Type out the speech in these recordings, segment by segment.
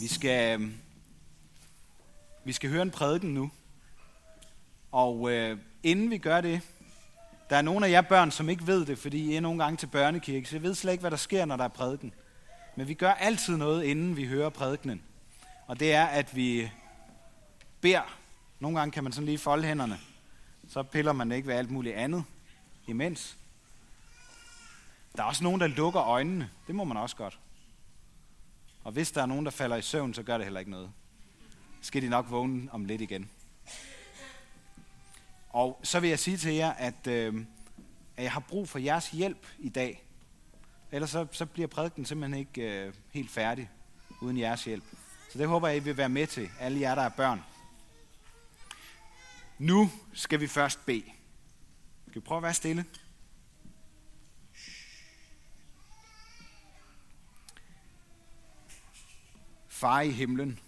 Vi skal, øhm, vi skal høre en prædiken nu. Og øh, inden vi gør det, der er nogle af jer børn, som ikke ved det, fordi I er nogle gange til børnekirke, så jeg ved slet ikke, hvad der sker, når der er prædiken. Men vi gør altid noget, inden vi hører prædikenen. Og det er, at vi beder. Nogle gange kan man sådan lige folde hænderne. Så piller man ikke ved alt muligt andet imens. Der er også nogen, der lukker øjnene. Det må man også godt. Og hvis der er nogen, der falder i søvn, så gør det heller ikke noget. Skal de nok vågne om lidt igen. Og så vil jeg sige til jer, at, øh, at jeg har brug for jeres hjælp i dag. Ellers så, så bliver prædiken simpelthen ikke øh, helt færdig uden jeres hjælp. Så det håber jeg, I vil være med til, alle jer, der er børn. Nu skal vi først bede. Skal vi prøve at være stille? Far i himlen,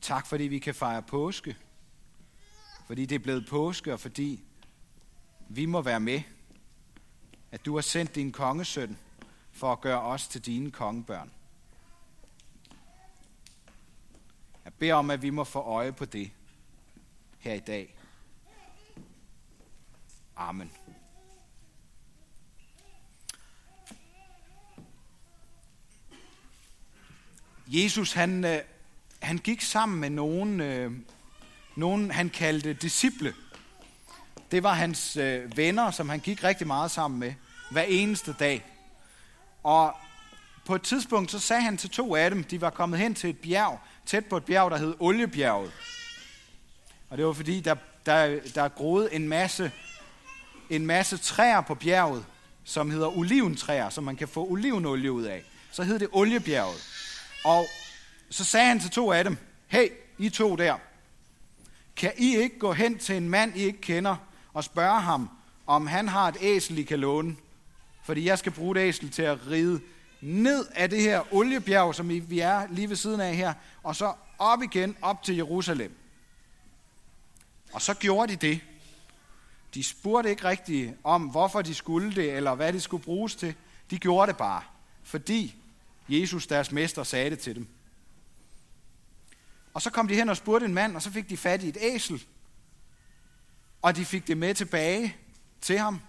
tak fordi vi kan fejre påske. Fordi det er blevet påske, og fordi vi må være med. At du har sendt din kongesøn for at gøre os til dine kongebørn. Jeg beder om, at vi må få øje på det her i dag. Amen. Jesus, han, øh, han gik sammen med nogen, øh, nogen, han kaldte disciple. Det var hans øh, venner, som han gik rigtig meget sammen med, hver eneste dag. Og på et tidspunkt, så sagde han til to af dem, de var kommet hen til et bjerg, tæt på et bjerg, der hed Oliebjerget. Og det var fordi, der, der, der groede en masse, en masse træer på bjerget, som hedder oliventræer, som man kan få olivenolie ud af. Så hed det Oliebjerget. Og så sagde han til to af dem, hey, I to der, kan I ikke gå hen til en mand, I ikke kender, og spørge ham, om han har et æsel, I kan låne? Fordi jeg skal bruge et æsel til at ride ned af det her oliebjerg, som vi er lige ved siden af her, og så op igen, op til Jerusalem. Og så gjorde de det. De spurgte ikke rigtigt om, hvorfor de skulle det, eller hvad det skulle bruges til. De gjorde det bare, fordi Jesus, deres mester, sagde det til dem. Og så kom de hen og spurgte en mand, og så fik de fat i et æsel. Og de fik det med tilbage til ham,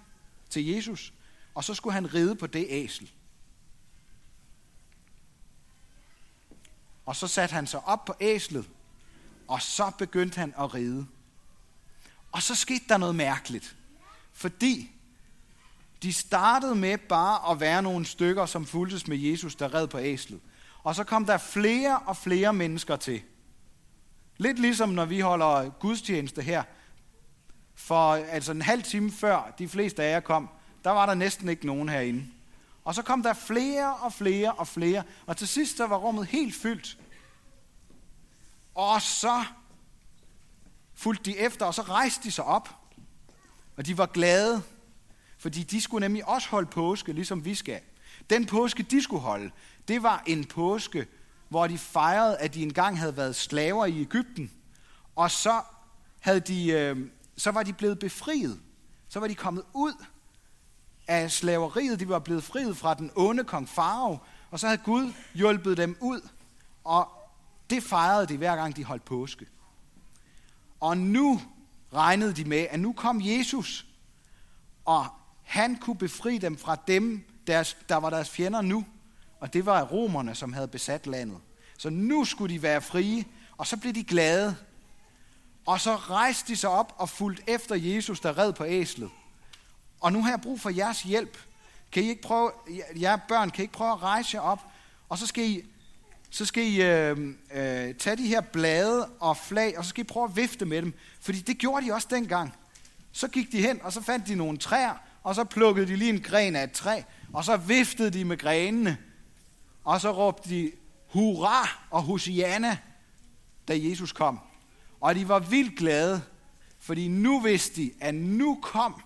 til Jesus. Og så skulle han ride på det æsel. Og så satte han sig op på æslet, og så begyndte han at ride. Og så skete der noget mærkeligt, fordi de startede med bare at være nogle stykker, som fuldtes med Jesus, der red på æslet. Og så kom der flere og flere mennesker til. Lidt ligesom når vi holder gudstjeneste her. For altså en halv time før de fleste af jer kom, der var der næsten ikke nogen herinde. Og så kom der flere og flere og flere, og til sidst så var rummet helt fyldt. Og så fulgte de efter, og så rejste de sig op. Og de var glade, fordi de skulle nemlig også holde påske, ligesom vi skal. Den påske, de skulle holde, det var en påske, hvor de fejrede, at de engang havde været slaver i Ægypten. Og så, havde de, øh, så var de blevet befriet. Så var de kommet ud af slaveriet. De var blevet friet fra den onde kong Farao. Og så havde Gud hjulpet dem ud. Og det fejrede de hver gang, de holdt påske. Og nu regnede de med, at nu kom Jesus, og han kunne befri dem fra dem, deres, der var deres fjender nu. Og det var romerne, som havde besat landet. Så nu skulle de være frie, og så blev de glade. Og så rejste de sig op og fulgte efter Jesus, der red på æslet. Og nu har jeg brug for jeres hjælp. Kan I ikke prøve, jer børn, kan I ikke prøve at rejse jer op? Og så skal I, så skal I øh, øh, tage de her blade og flag, og så skal I prøve at vifte med dem. Fordi det gjorde de også dengang. Så gik de hen, og så fandt de nogle træer, og så plukkede de lige en gren af et træ, og så viftede de med grenene, og så råbte de hurra og hosianna, da Jesus kom. Og de var vildt glade, fordi nu vidste de, at nu kom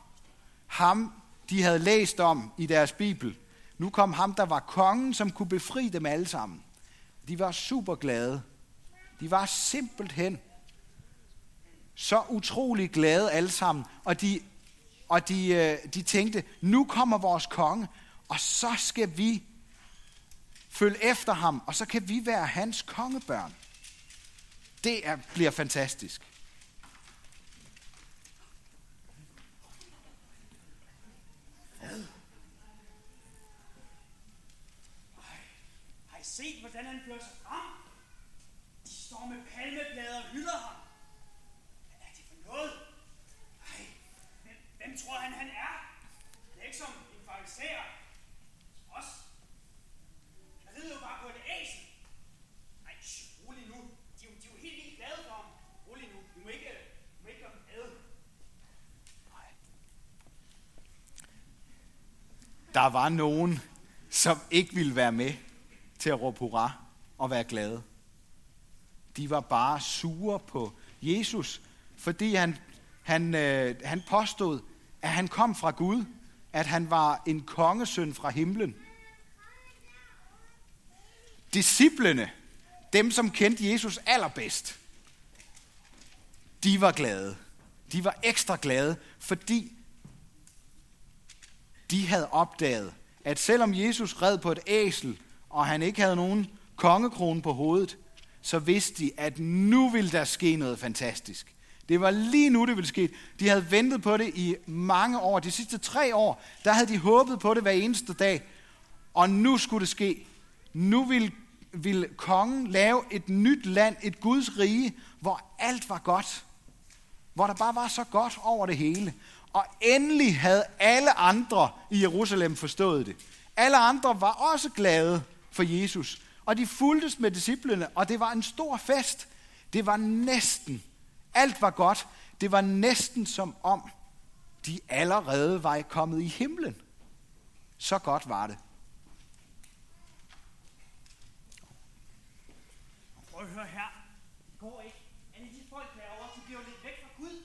ham, de havde læst om i deres bibel. Nu kom ham, der var kongen, som kunne befri dem alle sammen. De var super glade. De var simpelthen så utrolig glade alle sammen. Og de, og de, øh, de tænkte, nu kommer vores konge, og så skal vi følge efter ham, og så kan vi være hans kongebørn. Det er, bliver fantastisk. Har I set, hvordan han fører sig frem? De står med palmeblade og hylder ham. Hvad er det for noget? Ej, hvem, hvem tror han, han er? Det er ikke som en fariserer. Os. Jeg rider jo bare på et æsel. Ej, shh, rolig nu. De, er jo- de er jo helt vildt glade for ham. Rolig nu. Vi må ikke, vi må ikke gøre dem ad. Der var nogen, som ikke ville være med til at råbe hurra og være glade. De var bare sure på Jesus, fordi han, han, øh, han påstod, at han kom fra Gud, at han var en kongesøn fra himlen. Disciplene, dem som kendte Jesus allerbedst, de var glade. De var ekstra glade, fordi de havde opdaget, at selvom Jesus red på et æsel, og han ikke havde nogen kongekrone på hovedet, så vidste de, at nu ville der ske noget fantastisk. Det var lige nu, det ville ske. De havde ventet på det i mange år. De sidste tre år, der havde de håbet på det hver eneste dag. Og nu skulle det ske. Nu ville, ville kongen lave et nyt land, et Guds rige, hvor alt var godt. Hvor der bare var så godt over det hele. Og endelig havde alle andre i Jerusalem forstået det. Alle andre var også glade for Jesus. Og de fuldtes med disciplene, og det var en stor fest. Det var næsten, alt var godt. Det var næsten som om, de allerede var kommet i himlen. Så godt var det. Prøv at høre her. Det går ikke. Alle de folk derovre, de bliver jo lidt væk fra Gud.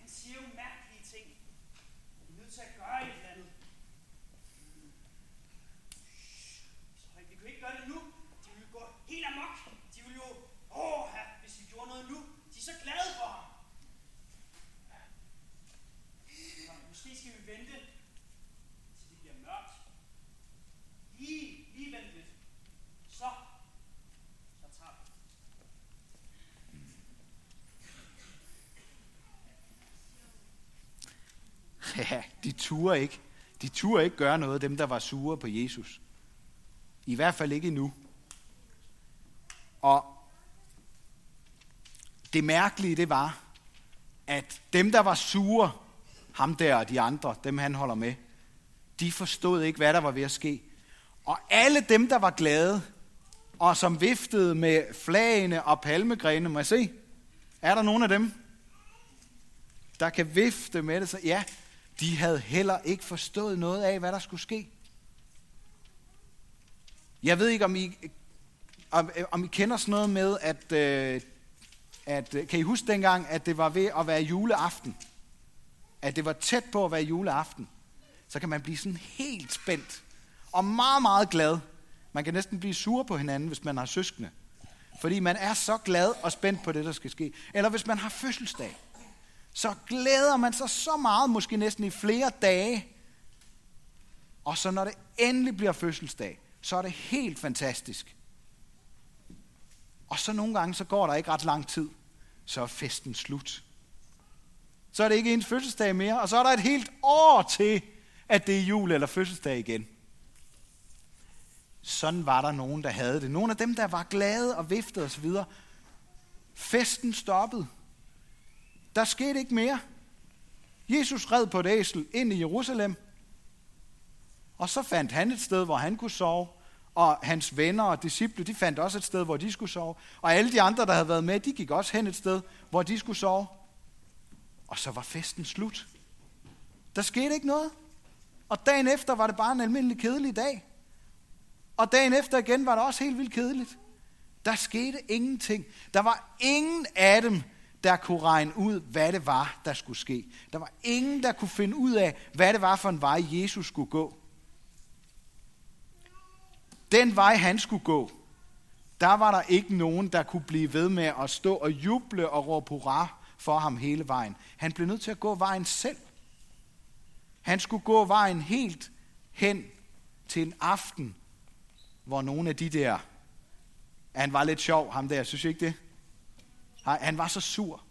Han siger jo mærkelige ting. Vi er nødt til at gøre et eller andet. Så vi kan ikke gøre det nu. De vil gå helt amok. De vil jo, åh, her, hvis vi gjorde noget nu. De er så glade for ham. Så Måske skal vi vente, til det bliver mørkt. Lige, lige vente lidt. Så, så tager vi. Ja, de turde ikke. De turde ikke gøre noget, dem der var sure på Jesus. I hvert fald ikke endnu. Og det mærkelige, det var, at dem, der var sure, ham der og de andre, dem han holder med, de forstod ikke, hvad der var ved at ske. Og alle dem, der var glade, og som viftede med flagene og palmegrene, må jeg se, er der nogen af dem, der kan vifte med det? Så ja, de havde heller ikke forstået noget af, hvad der skulle ske. Jeg ved ikke, om I, om, om I kender sådan noget med, at, øh, at, øh, kan I huske dengang, at det var ved at være juleaften? At det var tæt på at være juleaften. Så kan man blive sådan helt spændt og meget, meget glad. Man kan næsten blive sur på hinanden, hvis man har søskende. Fordi man er så glad og spændt på det, der skal ske. Eller hvis man har fødselsdag så glæder man sig så meget, måske næsten i flere dage. Og så når det endelig bliver fødselsdag, så er det helt fantastisk. Og så nogle gange, så går der ikke ret lang tid, så er festen slut. Så er det ikke ens fødselsdag mere, og så er der et helt år til, at det er jul eller fødselsdag igen. Sådan var der nogen, der havde det. Nogle af dem, der var glade og viftede osv. Festen stoppede. Der skete ikke mere. Jesus red på et æsel ind i Jerusalem, og så fandt han et sted, hvor han kunne sove, og hans venner og disciple, de fandt også et sted, hvor de skulle sove, og alle de andre, der havde været med, de gik også hen et sted, hvor de skulle sove. Og så var festen slut. Der skete ikke noget. Og dagen efter var det bare en almindelig kedelig dag. Og dagen efter igen var det også helt vildt kedeligt. Der skete ingenting. Der var ingen af dem, der kunne regne ud, hvad det var, der skulle ske. Der var ingen, der kunne finde ud af, hvad det var for en vej, Jesus skulle gå. Den vej, han skulle gå, der var der ikke nogen, der kunne blive ved med at stå og juble og råbe hurra for ham hele vejen. Han blev nødt til at gå vejen selv. Han skulle gå vejen helt hen til en aften, hvor nogle af de der, han var lidt sjov, ham der, synes I ikke det? Han var så sur.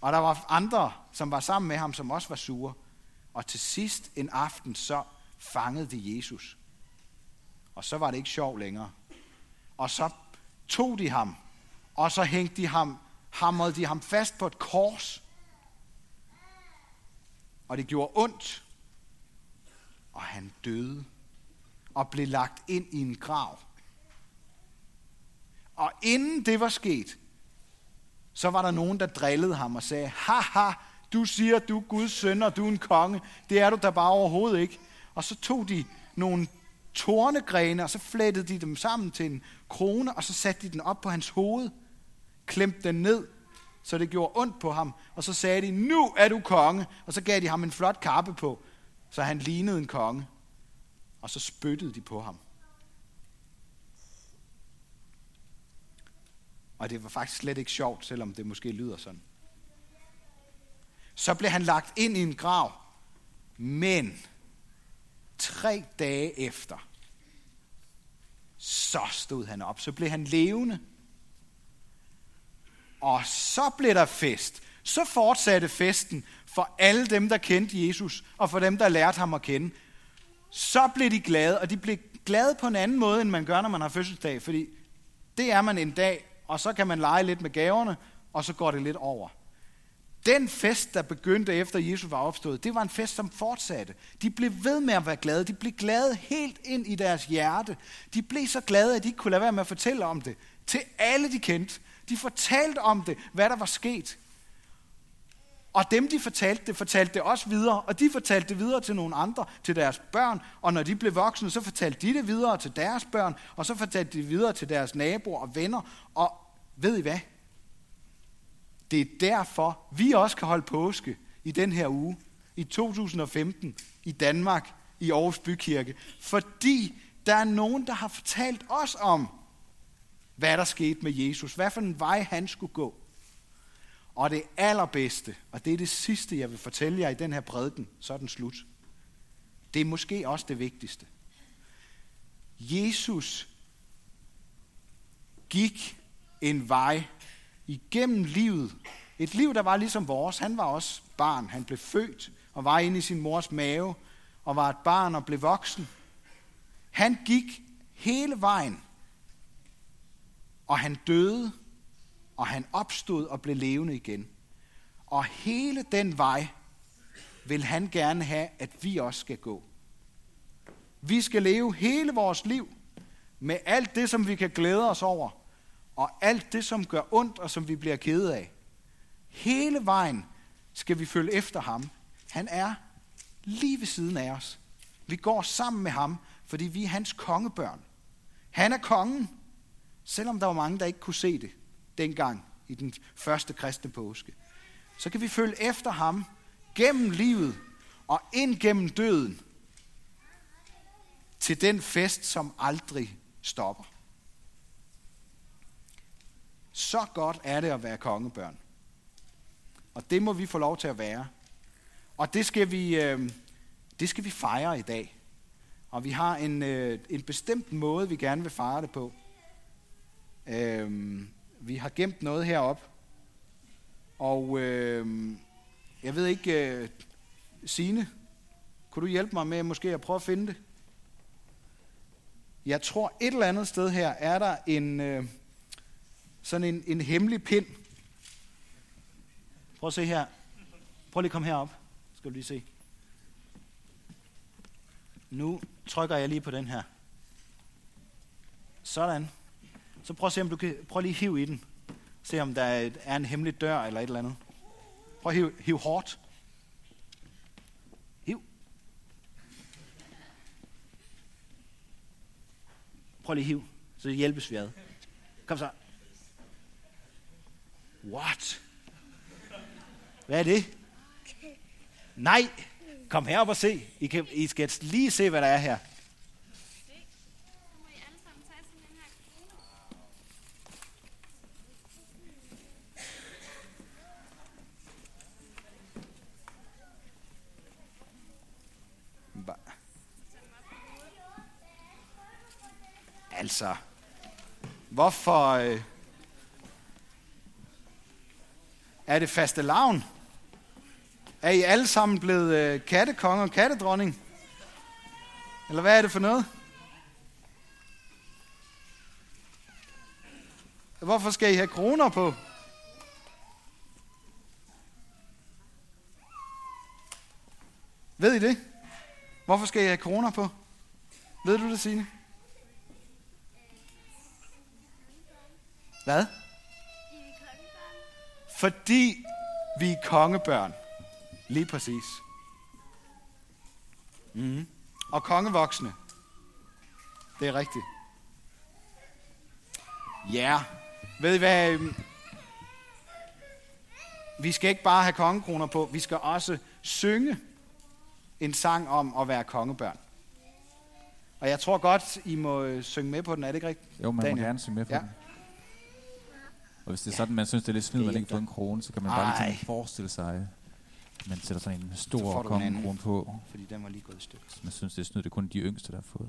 Og der var andre, som var sammen med ham, som også var sure. Og til sidst en aften, så fangede de Jesus. Og så var det ikke sjov længere. Og så tog de ham, og så hængte de ham, hamrede de ham fast på et kors. Og det gjorde ondt. Og han døde og blev lagt ind i en grav. Og inden det var sket, så var der nogen, der drillede ham og sagde, haha, du siger, du er Guds søn, og du er en konge. Det er du da bare overhovedet ikke. Og så tog de nogle tornegrene, og så flettede de dem sammen til en krone, og så satte de den op på hans hoved, klemte den ned, så det gjorde ondt på ham, og så sagde de, nu er du konge, og så gav de ham en flot kappe på, så han lignede en konge, og så spyttede de på ham. Og det var faktisk slet ikke sjovt, selvom det måske lyder sådan. Så blev han lagt ind i en grav, men tre dage efter, så stod han op. Så blev han levende. Og så blev der fest. Så fortsatte festen for alle dem, der kendte Jesus, og for dem, der lærte ham at kende. Så blev de glade, og de blev glade på en anden måde, end man gør, når man har fødselsdag. Fordi det er man en dag, og så kan man lege lidt med gaverne, og så går det lidt over. Den fest, der begyndte efter Jesus var opstået, det var en fest, som fortsatte. De blev ved med at være glade. De blev glade helt ind i deres hjerte. De blev så glade, at de ikke kunne lade være med at fortælle om det til alle, de kendte. De fortalte om det, hvad der var sket. Og dem, de fortalte det, fortalte det også videre, og de fortalte det videre til nogle andre, til deres børn, og når de blev voksne, så fortalte de det videre til deres børn, og så fortalte de det videre til deres naboer og venner, og ved I hvad? Det er derfor, vi også kan holde påske i den her uge, i 2015, i Danmark, i Aarhus Bykirke, fordi der er nogen, der har fortalt os om, hvad der skete med Jesus, hvad for en vej han skulle gå. Og det allerbedste, og det er det sidste, jeg vil fortælle jer i den her prædiken, så er den slut. Det er måske også det vigtigste. Jesus gik en vej igennem livet. Et liv, der var ligesom vores. Han var også barn. Han blev født og var inde i sin mors mave og var et barn og blev voksen. Han gik hele vejen, og han døde, og han opstod og blev levende igen. Og hele den vej vil han gerne have, at vi også skal gå. Vi skal leve hele vores liv med alt det, som vi kan glæde os over, og alt det, som gør ondt og som vi bliver kede af. Hele vejen skal vi følge efter ham. Han er lige ved siden af os. Vi går sammen med ham, fordi vi er hans kongebørn. Han er kongen, selvom der var mange, der ikke kunne se det dengang i den første kristne påske. Så kan vi følge efter ham gennem livet og ind gennem døden til den fest, som aldrig stopper. Så godt er det at være kongebørn. Og det må vi få lov til at være. Og det skal vi, øh, det skal vi fejre i dag. Og vi har en, øh, en bestemt måde, vi gerne vil fejre det på. Øh, vi har gemt noget herop. Og øh, jeg ved ikke, øh, Signe, kunne du hjælpe mig med måske at prøve at finde det? Jeg tror et eller andet sted her er der en, øh, sådan en, en hemmelig pind. Prøv at se her. Prøv lige at komme herop. Skal du lige se. Nu trykker jeg lige på den her. Sådan. Så prøv at se, om du kan... Prøv lige at hive i den. Se, om der er en hemmelig dør eller et eller andet. Prøv at hive, hive hårdt. Hiv. Prøv lige at hive, så hjælpes vi ad. Kom så. What? Hvad er det? Nej, kom herop og se. I, kan, I skal lige se, hvad der er her. Altså, hvorfor øh, er det faste lavn? Er I alle sammen blevet øh, kattekonge og kattedronning? Eller hvad er det for noget? Hvorfor skal I have kroner på? Ved I det? Hvorfor skal I have kroner på? Ved du det, Signe? Hvad? Fordi vi er kongebørn. Lige præcis. Mm. Og kongevoksne. Det er rigtigt. Ja, ved I hvad? øhm, Vi skal ikke bare have kongekroner på, vi skal også synge en sang om at være kongebørn. Og jeg tror godt, I må øh, synge med på den, er det ikke rigtigt? Jo, man Daniel? må gerne synge med på Ja. ja. den. Og hvis det er sådan, man synes, det er lidt snyd, man ikke får en krone, så kan man bare Ej. lige forestille sig, at man sætter sådan en stor kongekrone på. Fordi den var lige gået i stykker. Man synes, det er snyd, det er kun de yngste, der har fået.